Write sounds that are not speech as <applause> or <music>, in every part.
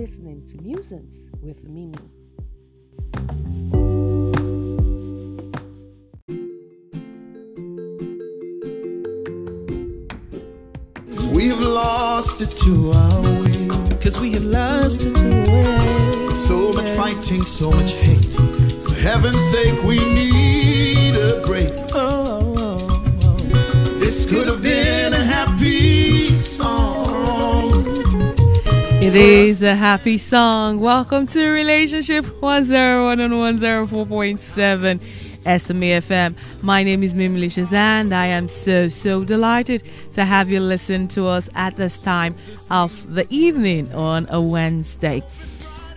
listening to Musings with Mimi. We've lost it to our way. Cause we have lost it to away. So much fighting, so much hate. For heaven's sake, we need a break. Oh, oh, oh. oh. This could have been It is a happy song. Welcome to Relationship 101 and 104.7 SMA FM. My name is Mimili and I am so, so delighted to have you listen to us at this time of the evening on a Wednesday.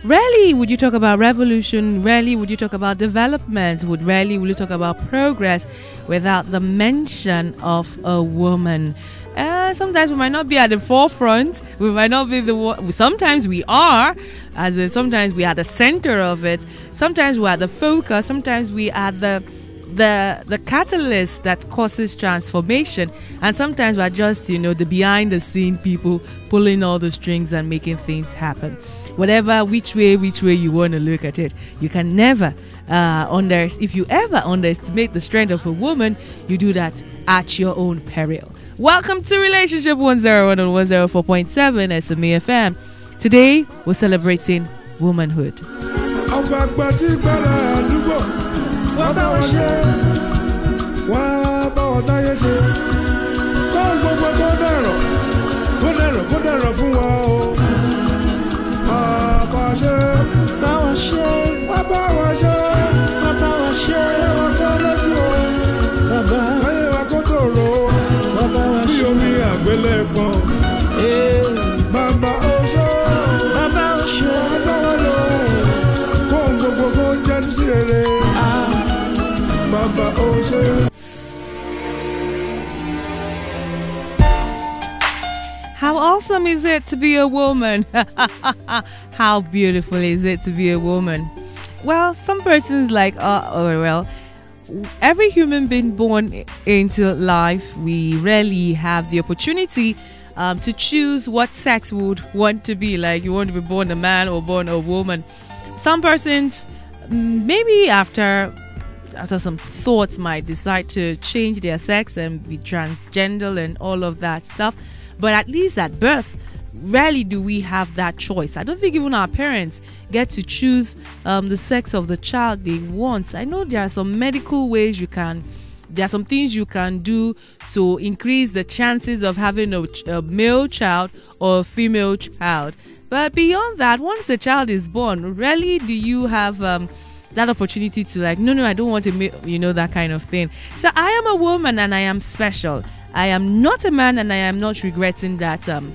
Rarely would you talk about revolution, rarely would you talk about development, would rarely would you talk about progress without the mention of a woman. Uh, sometimes we might not be at the forefront. We might not be the. Sometimes we are, as in sometimes we are the center of it. Sometimes we are the focus. Sometimes we are the the the catalyst that causes transformation. And sometimes we are just you know the behind the scene people pulling all the strings and making things happen. Whatever which way which way you want to look at it, you can never uh, under if you ever underestimate the strength of a woman, you do that at your own peril. Welcome to Relationship 101 on 104.7 SMA FM. Today, we're celebrating womanhood. Àgbélẹ̀pọ̀ Eh, bàbá Bàbá wa ṣe. wá dá kó gbogbo kó jẹ́ sí rere bàbá o. How awesome is it to be a woman? <laughs> How beautiful is it to be a woman? Well, some persons like, uh, oh, well, every human being born into life, we rarely have the opportunity um, to choose what sex we would want to be. Like, you want to be born a man or born a woman. Some persons, mm, maybe after after some thoughts might decide to change their sex and be transgender and all of that stuff but at least at birth rarely do we have that choice. I don't think even our parents get to choose um, the sex of the child they want. I know there are some medical ways you can there are some things you can do to increase the chances of having a, a male child or a female child. But beyond that once the child is born rarely do you have um, that opportunity to like no no i don't want to make you know that kind of thing. So i am a woman and i am special. I am not a man and i am not regretting that um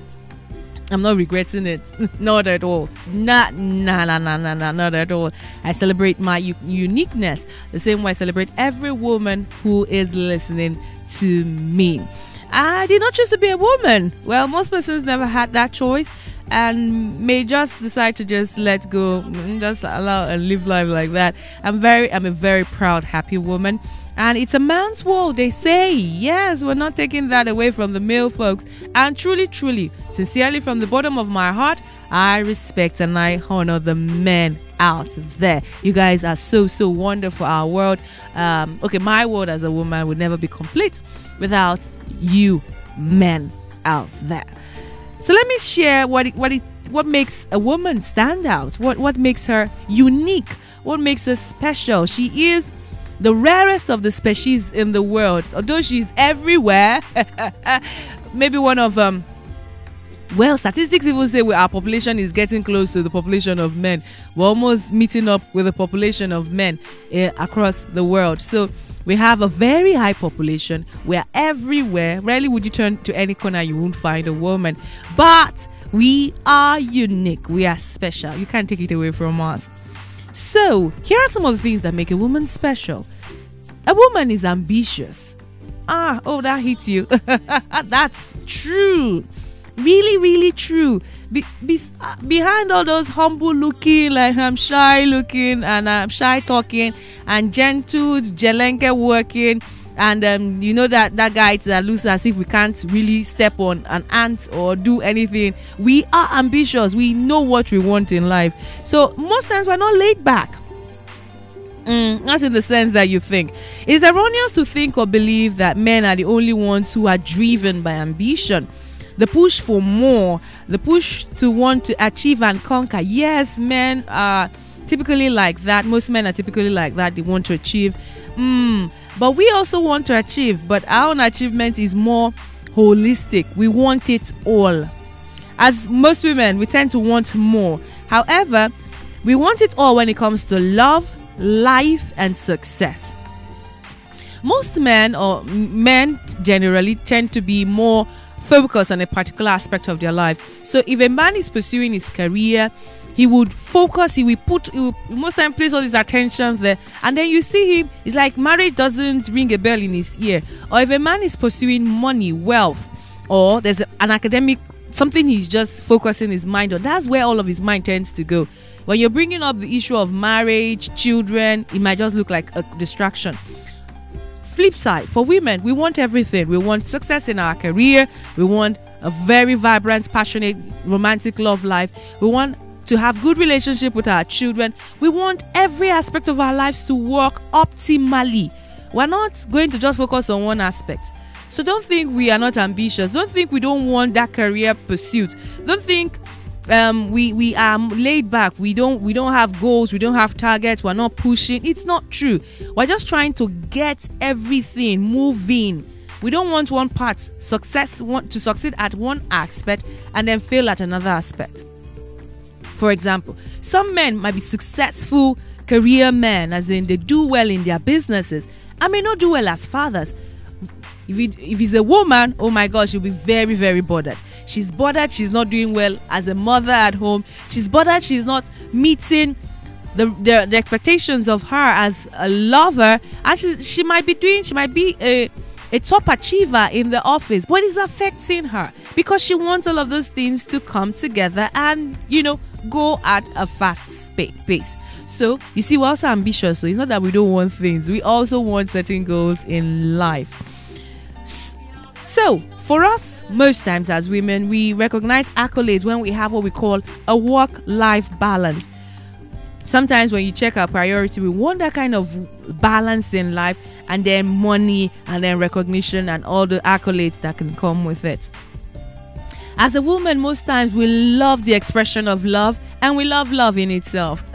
I'm not regretting it, <laughs> not at all. Not, nah, nah, nah, nah, nah, not at all. I celebrate my u- uniqueness the same way I celebrate every woman who is listening to me. I did not choose to be a woman. Well, most persons never had that choice and may just decide to just let go, mm, just allow and live life like that. I'm very, I'm a very proud, happy woman. And it's a man's world, they say. Yes, we're not taking that away from the male folks. And truly, truly, sincerely, from the bottom of my heart, I respect and I honor the men out there. You guys are so, so wonderful. Our world, um, okay, my world as a woman would never be complete without you men out there. So let me share what it, what it, what makes a woman stand out. What what makes her unique? What makes her special? She is the rarest of the species in the world. Although she's everywhere, <laughs> maybe one of um well, statistics even say we- our population is getting close to the population of men. We're almost meeting up with the population of men eh, across the world. So we have a very high population. We're everywhere. Rarely would you turn to any corner, you won't find a woman. But we are unique. We are special. You can't take it away from us. So here are some of the things that make a woman special. A woman is ambitious. Ah, oh, that hits you. <laughs> That's true. Really, really true. Be, be, uh, behind all those humble looking, like I'm shy looking and I'm shy talking and gentle, jelenke working and um, you know that that guy that looks as if we can't really step on an ant or do anything we are ambitious we know what we want in life so most times we're not laid back Mm, not in the sense that you think. It is erroneous to think or believe that men are the only ones who are driven by ambition. The push for more, the push to want to achieve and conquer. Yes, men are typically like that. Most men are typically like that. They want to achieve. Mm, but we also want to achieve, but our own achievement is more holistic. We want it all. As most women, we tend to want more. However, we want it all when it comes to love, life, and success. Most men or men generally tend to be more focused on a particular aspect of their lives. So if a man is pursuing his career, he would focus, he will put he will most time place all his attention there. And then you see him, it's like marriage doesn't ring a bell in his ear. Or if a man is pursuing money, wealth, or there's an academic something he's just focusing his mind on, that's where all of his mind tends to go. When you're bringing up the issue of marriage, children, it might just look like a distraction. Flip side, for women, we want everything. We want success in our career. We want a very vibrant, passionate, romantic love life. We want to have good relationship with our children. We want every aspect of our lives to work optimally. We're not going to just focus on one aspect. So don't think we are not ambitious. Don't think we don't want that career pursuit. Don't think um, we we are laid back. We don't we don't have goals. We don't have targets. We're not pushing. It's not true. We're just trying to get everything moving. We don't want one part success want to succeed at one aspect and then fail at another aspect. For example, some men might be successful career men, as in they do well in their businesses, and may not do well as fathers. If it, if it's a woman, oh my gosh, she'll be very very bothered. She's bothered. She's not doing well as a mother at home. She's bothered. She's not meeting the, the, the expectations of her as a lover, and she, she might be doing. She might be a a top achiever in the office, but it's affecting her because she wants all of those things to come together and you know go at a fast pace. So you see, we're also ambitious. So it's not that we don't want things; we also want certain goals in life. So for us, most times as women, we recognize accolades when we have what we call a work-life balance. Sometimes when you check our priority, we want that kind of balance in life, and then money, and then recognition, and all the accolades that can come with it. As a woman, most times we love the expression of love and we love love in itself. <laughs>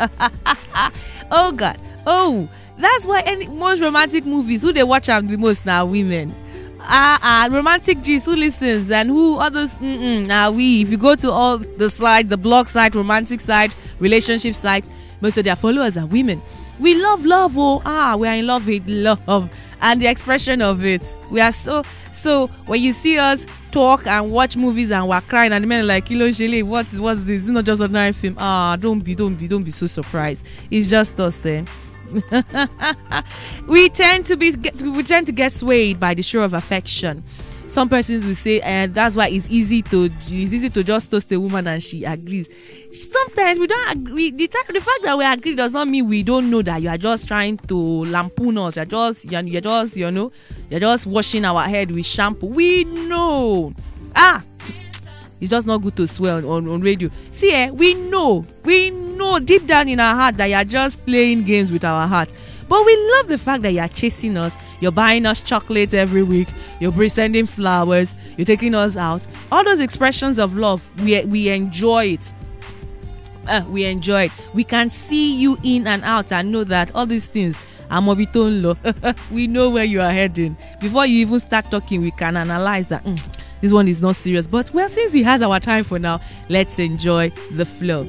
oh God. Oh, that's why any most romantic movies, who they watch them the most now, women. Ah, ah, romantic G's, who listens and who others, now we, if you go to all the side, the blog side, romantic side, relationship side, most of their followers are women. We love love, oh, ah, we are in love with love and the expression of it. We are so, so when you see us talk and watch movies and we're crying and the men like kilo shele what's what's this? It's not just ordinary film? Ah don't be don't be don't be so surprised. It's just us eh? <laughs> we tend to be we tend to get swayed by the show of affection. Some persons will say and that's why it's easy to it's easy to just toast a woman and she agrees sometimes we don't agree the, ti- the fact that we agree does not mean we don't know that you are just trying to lampoon us. You're just you're, you're just you know you're just washing our head with shampoo. We know. Ah it's just not good to swear on, on, on radio. See eh we know we know deep down in our heart that you're just playing games with our heart. But we love the fact that you're chasing us. You're buying us chocolates every week. You're sending flowers. You're taking us out. All those expressions of love we we enjoy it uh, we enjoy we can see you in and out and know that all these things nlo <laughs> we know where you are heading. Before you even start talking we can analyze that "Mm, this one is not serious. But well since he has our time for now let's enjoy the flow.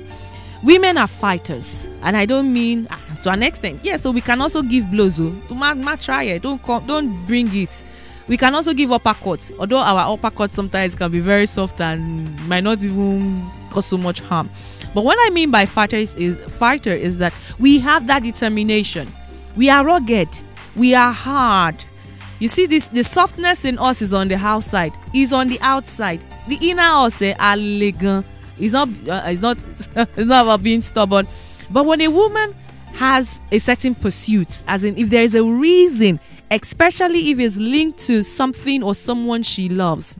Women are fighters and i don't mean ah, to an extent. Yeah so we can also give blows oh. Try it. Don't come don't bring it. We can also give uppercuts although our uppercuts sometimes can be very soft and might not even cause so much harm but what i mean by fighters is fighter is that we have that determination. We are rugged. We are hard. You see this the softness in us is on the outside is on the outside. The inner us eh, alegan it's not uh, it's not <laughs> it's not about being stubborn. But when a woman has a certain pursuit as in if there is a reason especially if it's linked to something or someone she loves.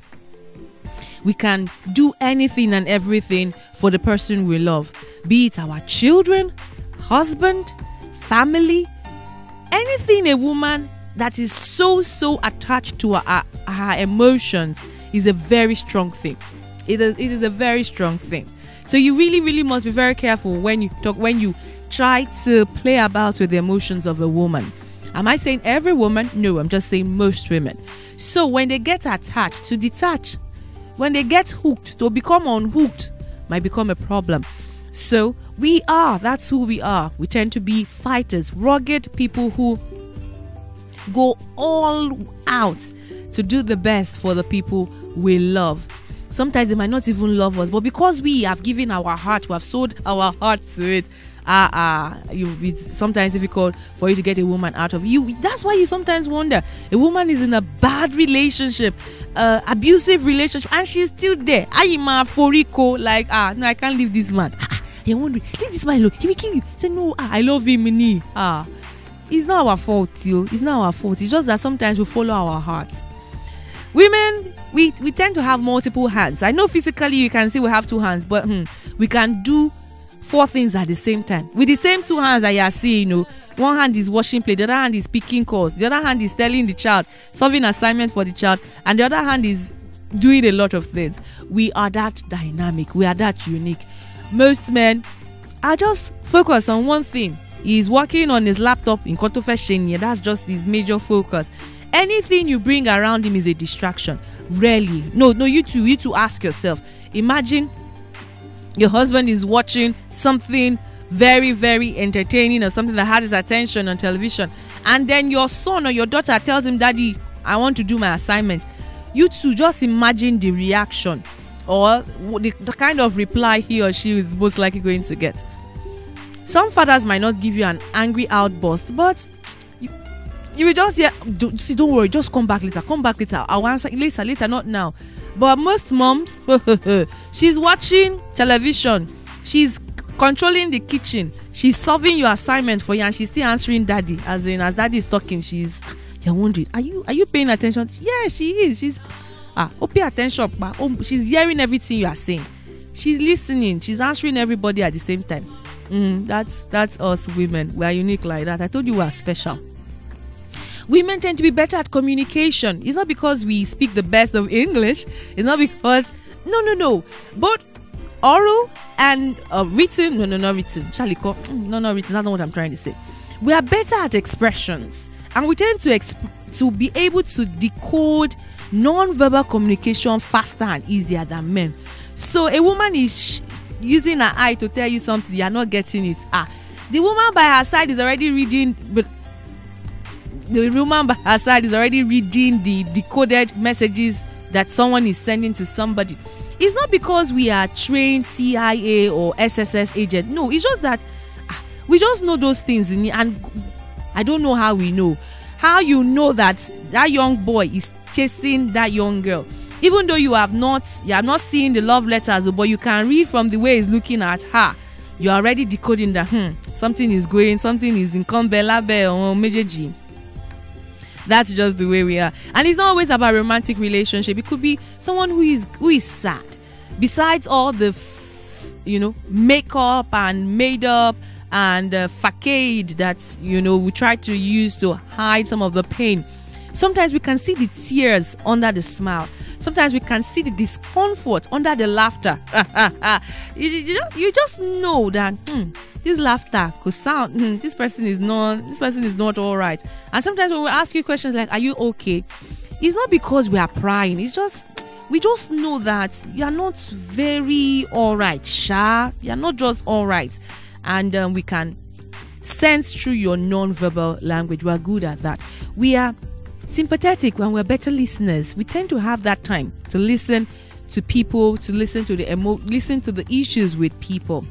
We can do anything and everything for the person we love, be it our children, husband, family, anything a woman that is so so attached to her, her emotions is a very strong thing. It is, it is a very strong thing. So you really really must be very careful when you talk when you try to play about with the emotions of a woman. Am I saying every woman? No, I'm just saying most women. So when they get attached, to detach. When they get hooked, to become unhooked might become a problem. So we are, that's who we are. We tend to be fighters, rugged people who go all out to do the best for the people we love. Sometimes they might not even love us, but because we have given our heart, we have sold our heart to it. Ah, ah, you. It's sometimes difficult for you to get a woman out of you. That's why you sometimes wonder a woman is in a bad relationship, uh, abusive relationship, and she's still there. Ayima foriko, like ah, no, I can't leave this man. Ah, ah, you're wondering, leave this man alone. He will kill you. Say no, ah, I love him, me. Ah, it's not our fault, yo. It's not our fault. It's just that sometimes we follow our hearts. Women, we we tend to have multiple hands. I know physically you can see we have two hands, but hmm, we can do four things at the same time with the same two hands that you are seeing. You know, one hand is washing plate, the other hand is picking calls, the other hand is telling the child, solving assignment for the child, and the other hand is doing a lot of things. We are that dynamic. We are that unique. Most men are just focused on one thing. He's working on his laptop in Kotofe Shenya. That's just his major focus. Anything you bring around him is a distraction. Rarely. No, no, you two, you two ask yourself. Imagine your husband is watching something very, very entertaining or something that has his attention on television, and then your son or your daughter tells him, Daddy, I want to do my assignment. You two just imagine the reaction or the, the kind of reply he or she is most likely going to get. Some fathers might not give you an angry outburst, but you, will just hear, don't, see, don't worry, just come back later, come back later. I'll answer later, later, not now. But most moms, <laughs> she's watching television, she's controlling the kitchen, she's solving your assignment for you, and she's still answering daddy. As in, as daddy is talking, she's you're wondering, are you are you paying attention? Yeah, she is. She's ah, oh, pay attention, but oh, she's hearing everything you are saying. She's listening. She's answering everybody at the same time. Mm, that's that's us women. We are unique like that. I told you we are special. Women tend to be better at communication. It's not because we speak the best of English. It's not because no, no, no. Both oral and uh, written. No, no, not written. Shaliko. Mm, no, not written. That's not what I'm trying to say. We are better at expressions, and we tend to exp- to be able to decode non-verbal communication faster and easier than men. So a woman is sh- using her eye to tell you something you are not getting it. Ah, the woman by her side is already reading, but the woman by her side is already reading the decoded messages that someone is sending to somebody. It's not because we are trained CIA or SSS agent. No, it's just that ah, we just know those things, in, and I don't know how we know. How you know that that young boy is chasing that young girl, even though you have not, you have not seen the love letters, but you can read from the way he's looking at her. You're already decoding that hmm, something is going, something is in Belabe or Mejeji that's just the way we are. And it's not always about romantic relationship. It could be someone who is who is sad. Besides all the you know makeup and made up and uh, facade that you know we try to use to hide some of the pain sometimes we can see the tears under the smile. Sometimes we can see the discomfort under the laughter. <laughs> You, you, just, you just know that hmm, this laughter could sound hmm, this person is not this person is not all right. And sometimes when we ask you questions like are you okay? It's not because we are prying. It's just we just know that you are not very all right sha. You are not just all right. And um, we can sense through your non-verbal language. We are good at that. We are sympathetic when we're better listeners. We tend to have that time to listen to people to listen to the emo- listen to the issues with people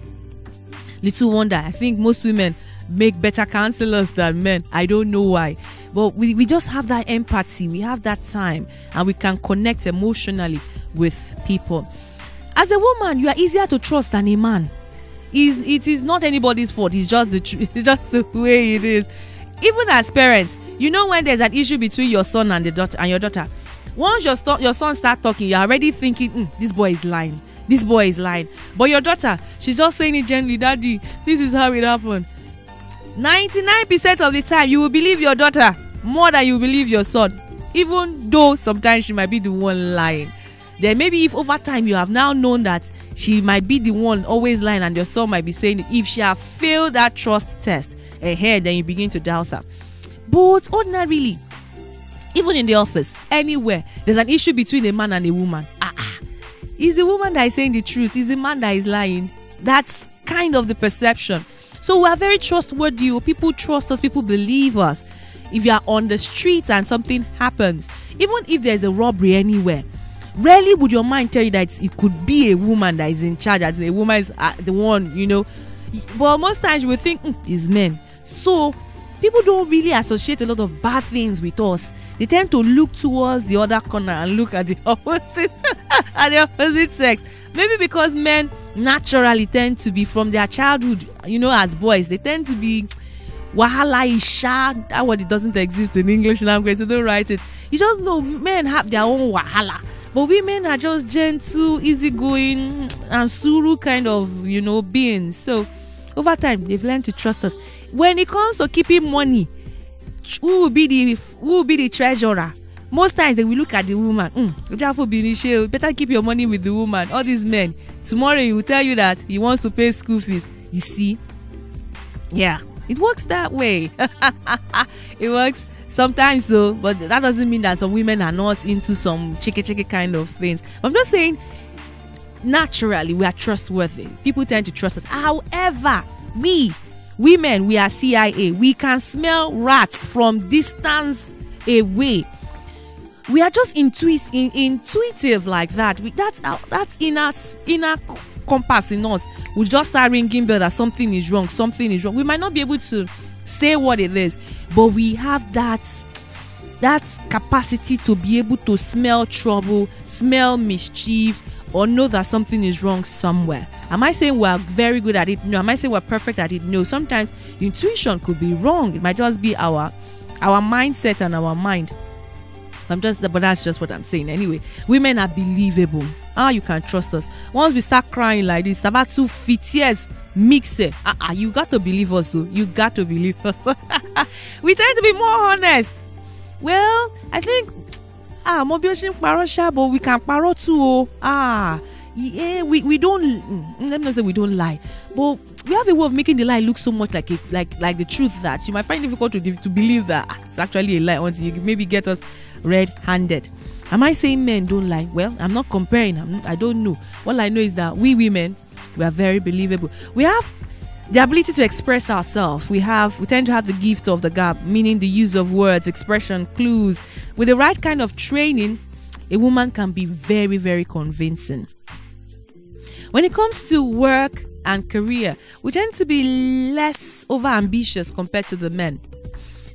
Little wonder, I think most women make better counselors than men. I don't know why. But we, we just have that empathy, we have that time, and we can connect emotionally with people. As a woman, you are easier to trust than a man. Is it is not anybody's fault. It's just the. <laughs> It's just the way it is. even as parents you know when there's an issue between your son and the daughter and your daughter once your, sto- your son start talking you're already thinking "Hmm, this boy is lying this boy is lying. But your daughter she's just saying it gently daddy this is how it happened 99% of the time you will believe your daughter more than you believe your son even though sometimes she might be the one lying. Then maybe if over time you have now known that she might be the one always lying and your son might be saying if she have failed that trust test ahead then you begin to doubt her. But ordinarily even in the office anywhere there's an issue between a man and a woman is the woman that is saying the truth is the man that is lying. That's kind of the perception. So we are very trustworthy. People trust us people believe us. If you are on the streets and something happens even if there's a robbery anywhere rarely would your mind tell you that it could be a woman that is in charge as a woman is uh, the one you know. But most times you think "Hmm, it's men. So people don't really associate a lot of bad things with us they tend to look towards the other corner and look at the <laughs> opposite at the opposite sex. Maybe because men naturally tend to be from their childhood you know as boys they tend to be wahala isha that word it doesn't exist in english language so don't write it. You just know men have their own wahala. But women are just gentle easygoing and suru kind of you know beings. So over time they've learned to trust us. When it comes to keeping money who will be the who will be the treasurer? Most times they will look at the woman. Mm, better keep your money with the woman. All these men tomorrow he will tell you that he wants to pay school fees. You see? Yeah. It works that way. <laughs> It works sometimes so but that doesn't mean that some women are not into some chicky chicky kind of things. I'm just saying naturally we are trustworthy. People tend to trust us. However we women we are cia we can smell rats from distance away. We are just intuit- in, intuitive like that. We, that's our, that's inner inner compass in us. We just start ringing bell that something is wrong something is wrong. We might not be able to say what it is but we have that that capacity to be able to smell trouble smell mischief or know that something is wrong somewhere am i saying we're very good at it no am i saying we're perfect at it no sometimes intuition could be wrong it might just be our our mindset and our mind I'm just, but that's just what I'm saying. Anyway, women are believable. Ah, you can trust us. Once we start crying like this, about two feet tears mix it. Ah, ah, you got to believe us. So you got to believe us. <laughs> we tend to be more honest. Well, I think ah, mo bí ó ṣe ń parọ́ we can parọ́ too. Oh. Ah, yeah, we we don't. mm, Let me not say we don't lie, but we have a way of making the lie look so much like like like the truth that you might find it difficult to to believe that ah, it's actually a lie until you maybe get us red-handed. Am I saying men don't lie? Well, I'm not comparing. I'm, I don't know. All I know is that we women, we are very believable. We have the ability to express ourselves. We have we tend to have the gift of the gab, meaning the use of words, expression, clues. With the right kind of training, a woman can be very, very convincing. When it comes to work and career, we tend to be less over ambitious compared to the men.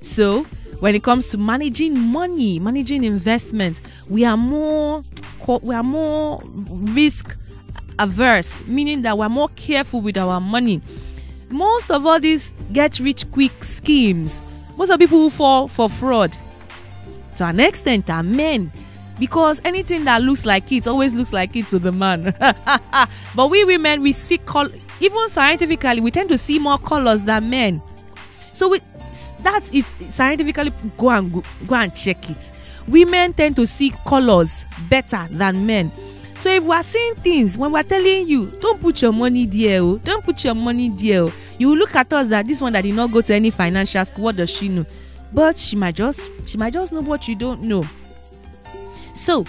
So, when it comes to managing money, managing investments, we are more we are more risk averse, meaning that we're more careful with our money. Most of all these get rich quick schemes, most of people who fall for fraud to an extent are men because anything that looks like it always looks like it to the man. <laughs> But we women we see color, even scientifically we tend to see more colors than men. So we that's it scientifically go and go, go and check it. Women tend to see colors better than men. So if we are seeing things when we are telling you don't put your money there oh don't put your money there oh you look at us that this one that did not go to any financial school what does she know? But she might just she might just know what you don't know so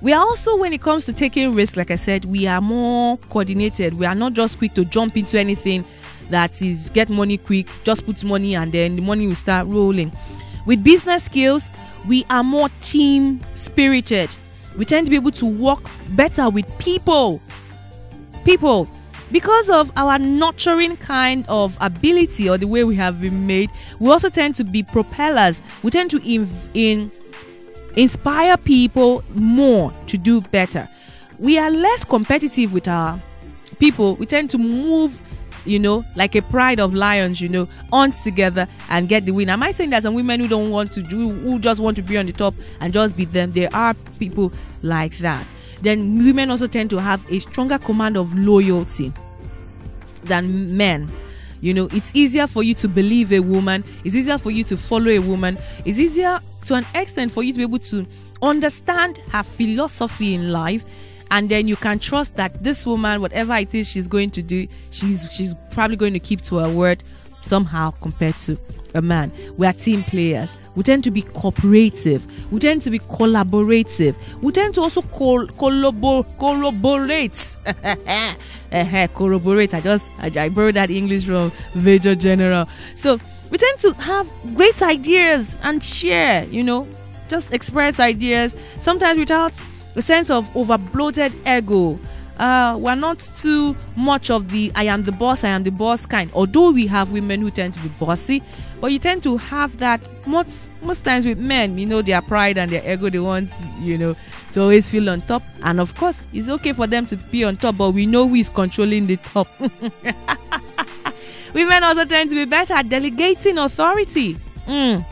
we are also when it comes to taking risks like i said we are more coordinated. We are not just quick to jump into anything that is get money quick just put money and then the money will start rolling. With business skills we are more team spirited. We tend to be able to work better with people. People. Because of our nurturing kind of ability or the way we have been made we also tend to be propellers. We tend to in, in inspire people more to do better we are less competitive with our people we tend to move you know, like a pride of lions, you know, hunt together and get the win. Am I saying that some women who don't want to do, who just want to be on the top and just be them? There are people like that. Then women also tend to have a stronger command of loyalty than men. You know, it's easier for you to believe a woman, it's easier for you to follow a woman, it's easier to an extent for you to be able to understand her philosophy in life and then you can trust that this woman whatever it is she's going to do she's she's probably going to keep to her word somehow compared to a man. We are team players. We tend to be cooperative. We tend to be collaborative. We tend to also col- collabor- <laughs> corroborate uh corroborate i just I, I borrowed that english from major general. So we tend to have great ideas and share you know just express ideas sometimes without a sense of over bloated ego uh, we're not too much of the I am the boss, I am the boss kind. Although we have women who tend to be bossy, but you tend to have that most most times with men, you know, their pride and their ego, they want, you know, to always feel on top. And of course, it's okay for them to be on top, but we know who is controlling the top. <laughs> women also tend to be better at delegating authority. Mm.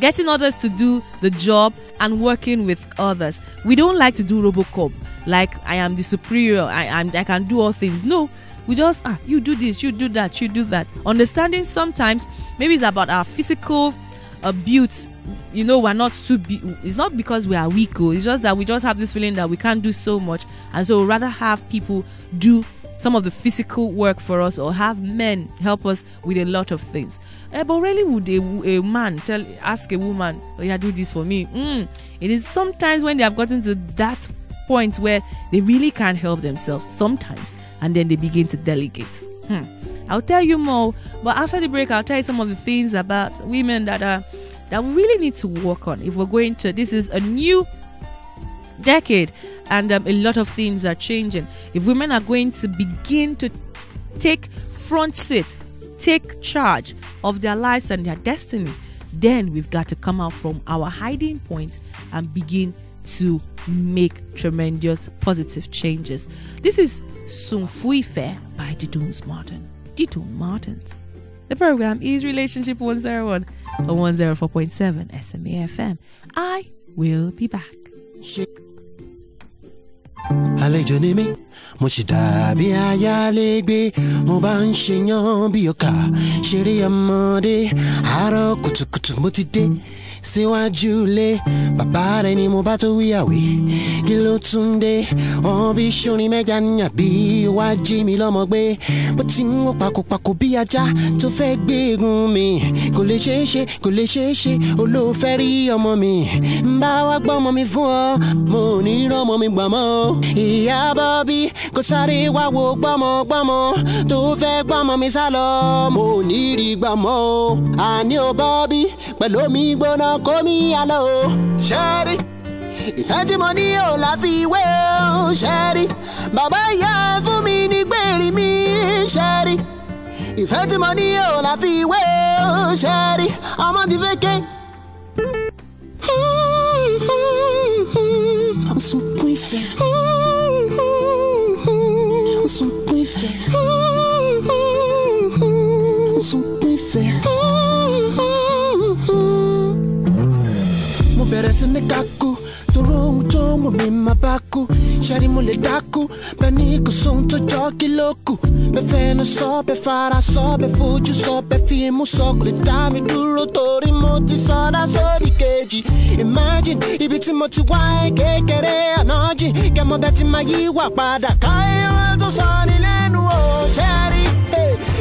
Getting others to do the job and working with others. We don't like to do Robocop like I am the superior, I am I can do all things. No, we just ah you do this, you do that, you do that. Understanding sometimes maybe it's about our physical abuse. You know, we're not too. Be- it's not because we are weak. Oh, it's just that we just have this feeling that we can't do so much, and so rather have people do some of the physical work for us or have men help us with a lot of things. Uh, but really, would a, a man tell ask a woman, "Oh yeah, do this for me"? Mm. It is sometimes when they have gotten to that point where they really can't help themselves sometimes and then they begin to delegate. Hmm. I'll tell you more, but after the break, I'll tell you some of the things about women that are that we really need to work on if we're going to. This is a new decade, and um, a lot of things are changing. If women are going to begin to take front seat, take charge of their lives and their destiny, then we've got to come out from our hiding point and begin to make tremendous positive changes. This is Sunfuife by Didoons Martin. Didoon Martins. The program is Relationship 101 on 104.7 SMA FM. I will be back. àlejò ni mí mo sì dàbí ayálégbé mo bá ń ṣèyàn bí ọkà ṣeré ọmọdé àárọ̀ kùtùkùtù mo ti dé síwájú ilé. Bàbá rẹ ni mo bá tó wíyàwé. Kí ló tún dé? Wọn bí sórin mẹ́ja níyà bí wá jí mi lọ́mọ gbé. Bó ti ń wọ́n pakopako bí ajá tó fẹ́ gbégun mi. Kò lè ṣeé ṣe kò lè ṣeé ṣe olóòfẹ́ rí ọmọ mi. Ń bá wá gbọ́mọ mi fún ọ mo ní rọ́mọ mi gbà mọ́. Ìyá bọ́bí kò sáré wá wo gbọ́mọgbọ́mọ tó fẹ́ gbọ́mọ mi sá mo ní rí gbà mọ́ o. Àní ò bọ́bí pẹ̀lú omi gbóná kó mi àlọ́ o ṣẹ́rí ìfẹ́ tí mo ní ò láfiwé o ṣẹ́rí bàbá ìyá ẹ fún mi ní gbèrè mi ṣẹ́rí ìfẹ́ tí mo ní ò láfiwé o ṣẹ́rí ọmọ ti fẹ́ ké. Sunkún ìfẹ́. Sunkún ìfẹ́. Sunkún ní kákú toró ohun mí máa bá mo lè dákú bẹ́ẹ̀ ni kò sóhun tó jọ kí ló kù. Bẹ́ẹ̀ fẹ́nu sọ fara sọ bẹ́ẹ̀ fojú sọ bẹ́ẹ̀ fi imú sọ kò lè dá mi mo ti sọdá sódì kejì. Imagine ibi tí mo ti wá kékeré àná jìn kẹ́mọ́ bẹ́ẹ̀ ti máa yí wà padà káyọ̀ tó sọ ní lẹ́nu o ṣẹ́rí.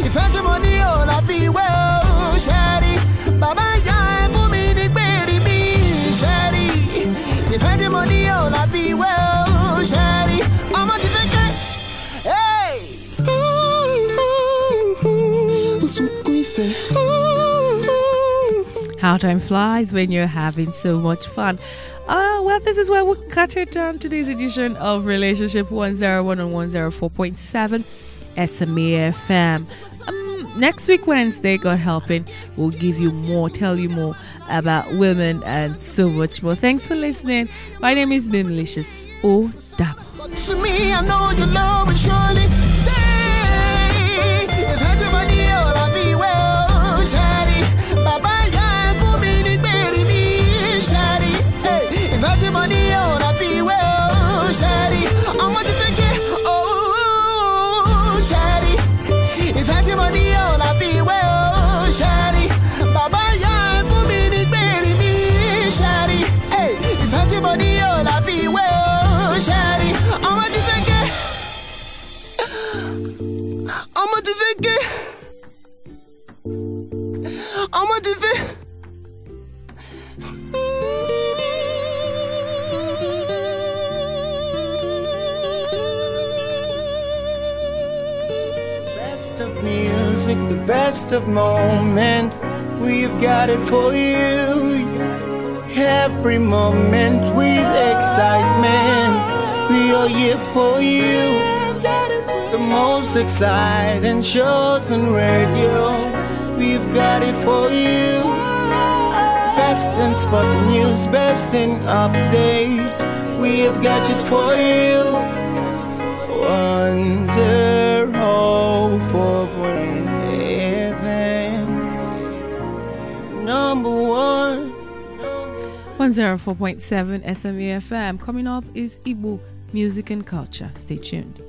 Ìfẹ́ tí mo ní ò láfiwé o ṣẹ́rí. Bàbá ìyá How time flies when you're having so much fun. Uh, well, this is where we'll cut it down today's edition of Relationship 101 and 104.7 SMA FM. Um, next week, Wednesday, God helping, we'll give you more, tell you more about women and so much more. Thanks for listening. My name is Mimlicious. Oh, best of moment. We've got it for you. Every moment with excitement. We are here for you. The most exciting shows on radio. We've got it for you. Best in spot news, best in update. We've got it for you. One zero four point 104.7 SME FM. Coming up is Igbo music and culture. Stay tuned.